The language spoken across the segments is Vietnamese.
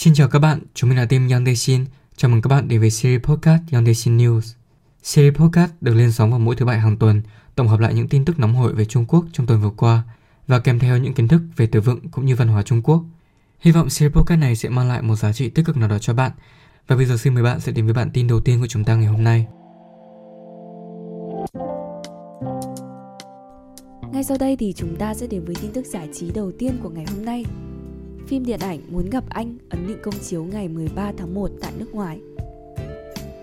Xin chào các bạn, chúng mình là team Yang Dae Chào mừng các bạn đến với series podcast Yang Dae News. Series podcast được lên sóng vào mỗi thứ bảy hàng tuần, tổng hợp lại những tin tức nóng hổi về Trung Quốc trong tuần vừa qua và kèm theo những kiến thức về từ vựng cũng như văn hóa Trung Quốc. Hy vọng series podcast này sẽ mang lại một giá trị tích cực nào đó cho bạn. Và bây giờ xin mời bạn sẽ đến với bản tin đầu tiên của chúng ta ngày hôm nay. Ngay sau đây thì chúng ta sẽ đến với tin tức giải trí đầu tiên của ngày hôm nay. Phim điện ảnh Muốn gặp anh ấn định công chiếu ngày 13 tháng 1 tại nước ngoài.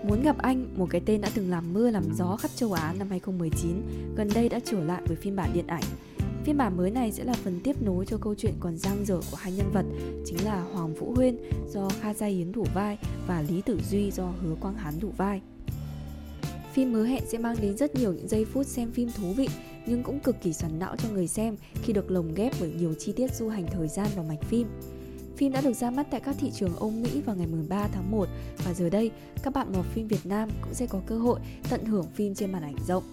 Muốn gặp anh, một cái tên đã từng làm mưa làm gió khắp châu Á năm 2019, gần đây đã trở lại với phiên bản điện ảnh. Phiên bản mới này sẽ là phần tiếp nối cho câu chuyện còn dang dở của hai nhân vật, chính là Hoàng Vũ Huyên do Kha Gia Yến thủ vai và Lý Tử Duy do Hứa Quang Hán thủ vai. Phim hứa hẹn sẽ mang đến rất nhiều những giây phút xem phim thú vị nhưng cũng cực kỳ xoắn não cho người xem khi được lồng ghép bởi nhiều chi tiết du hành thời gian vào mạch phim. Phim đã được ra mắt tại các thị trường Âu Mỹ vào ngày 13 tháng 1 và giờ đây các bạn mọt phim Việt Nam cũng sẽ có cơ hội tận hưởng phim trên màn ảnh rộng.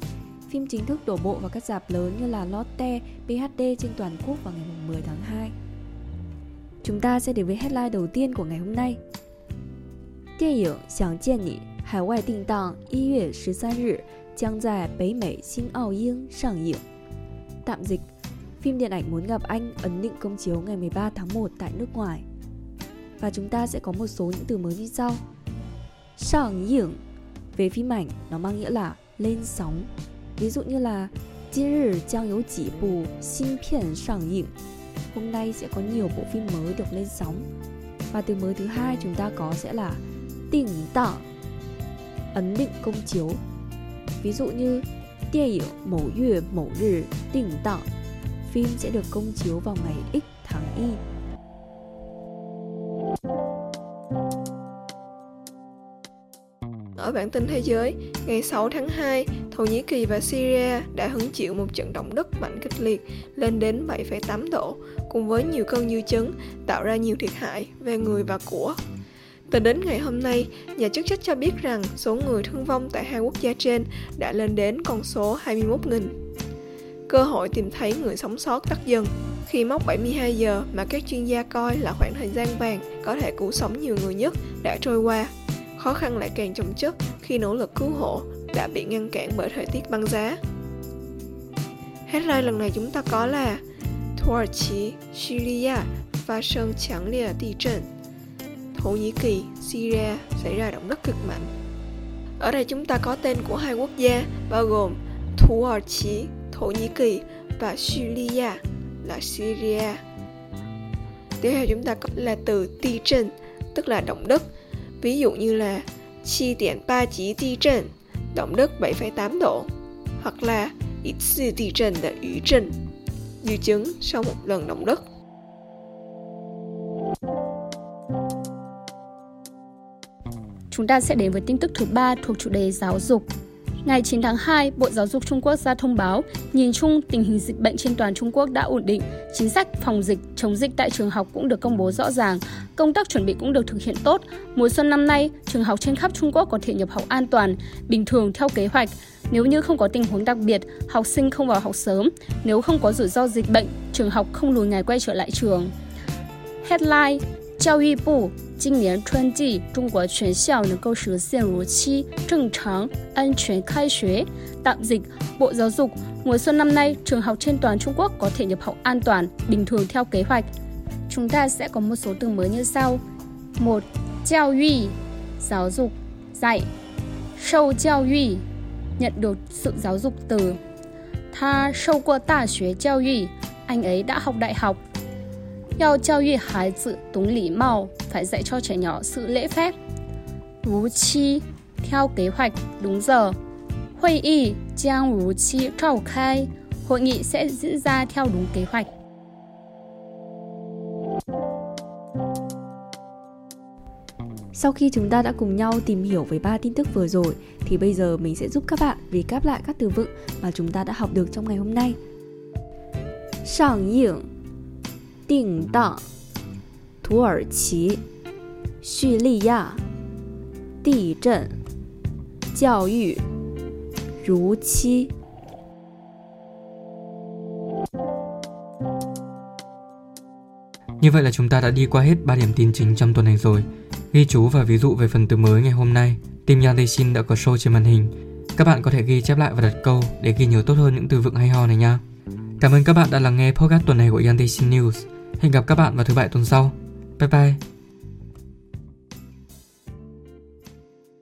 Phim chính thức đổ bộ vào các dạp lớn như là Lotte, PHD trên toàn quốc vào ngày 10 tháng 2. Chúng ta sẽ đến với headline đầu tiên của ngày hôm nay. 电影《想见你》海外定档一月十三日 将在北美新奥英上映. Tạm dịch Phim điện ảnh Muốn gặp anh ấn định công chiếu ngày 13 tháng 1 tại nước ngoài. Và chúng ta sẽ có một số những từ mới như sau. Sàng y影Về phim ảnh, nó mang nghĩa là lên sóng. Ví dụ như là 今日将有几部新片上映 Hôm nay sẽ có nhiều bộ phim mới được lên sóng. Và từ mới thứ hai chúng ta có sẽ là 定档 ấn định công chiếu Ví dụ như điện ảnh mẫu yue mẫu rì tỉnh tạo Phim sẽ được công chiếu vào ngày X tháng Y Ở bản tin thế giới, ngày 6 tháng 2, Thổ Nhĩ Kỳ và Syria đã hứng chịu một trận động đất mạnh kịch liệt lên đến 7,8 độ, cùng với nhiều cơn dư chấn, tạo ra nhiều thiệt hại về người và của. Tính đến ngày hôm nay, nhà chức trách cho biết rằng số người thương vong tại hai quốc gia trên đã lên đến con số 21.000. Cơ hội tìm thấy người sống sót tắt dần khi mốc 72 giờ mà các chuyên gia coi là khoảng thời gian vàng có thể cứu sống nhiều người nhất đã trôi qua. Khó khăn lại càng chồng chất khi nỗ lực cứu hộ đã bị ngăn cản bởi thời tiết băng giá. Headline lần này chúng ta có là Thổ Nhĩ Syria phát sinh chẳng lìa địa trận Thổ Nhĩ Kỳ, Syria xảy ra động đất cực mạnh. Ở đây chúng ta có tên của hai quốc gia bao gồm Thổ Ar Chí, Thổ Nhĩ Kỳ và Syria là Syria. Tiếp theo chúng ta có là từ ti trần, tức là động đất. Ví dụ như là chi tiện ba chỉ ti trần, động đất 7,8 độ, hoặc là ít ti trần là ủy trần, dư chứng sau một lần động đất. chúng ta sẽ đến với tin tức thứ ba thuộc chủ đề giáo dục. Ngày 9 tháng 2, Bộ Giáo dục Trung Quốc ra thông báo, nhìn chung tình hình dịch bệnh trên toàn Trung Quốc đã ổn định, chính sách phòng dịch, chống dịch tại trường học cũng được công bố rõ ràng, công tác chuẩn bị cũng được thực hiện tốt. Mùa xuân năm nay, trường học trên khắp Trung Quốc có thể nhập học an toàn, bình thường theo kế hoạch. Nếu như không có tình huống đặc biệt, học sinh không vào học sớm, nếu không có rủi ro dịch bệnh, trường học không lùi ngày quay trở lại trường. Headline Chao Yipu, 今年春季，中国全校能够实现如期、正常、安全开学。Tạm dịch, Bộ Giáo dục, mùa xuân năm nay, trường học trên toàn Trung Quốc có thể nhập học an toàn, bình thường theo kế hoạch. Chúng ta sẽ có một số từ mới như sau. 1. Giáo dục, giáo dục, dạy. Sâu giáo dục, nhận được sự giáo dục từ. Tha sâu qua đại học giáo dục, anh ấy đã học đại học. 要教育孩子懂礼貌，phải dạy cho trẻ nhỏ sự lễ phép. Rú chi, theo kế hoạch, đúng giờ. Hội nghị将如期召开, hội nghị sẽ diễn ra theo đúng kế hoạch. Sau khi chúng ta đã cùng nhau tìm hiểu về ba tin tức vừa rồi thì bây giờ mình sẽ giúp các bạn recap lại các từ vựng mà chúng ta đã học được trong ngày hôm nay. Sàng 映 定档，土耳其、叙利亚、地震、教育、如期。Như vậy là chúng ta đã đi qua hết 3 điểm tin chính trong tuần này rồi. Ghi chú và ví dụ về phần từ mới ngày hôm nay, Team Yadeshin đã có show trên màn hình. Các bạn có thể ghi chép lại và đặt câu để ghi nhớ tốt hơn những từ vựng hay ho này nha. Cảm ơn các bạn đã lắng nghe podcast tuần này của Yadeshin News. Hẹn gặp các bạn vào thứ bảy tuần sau. Bye bye!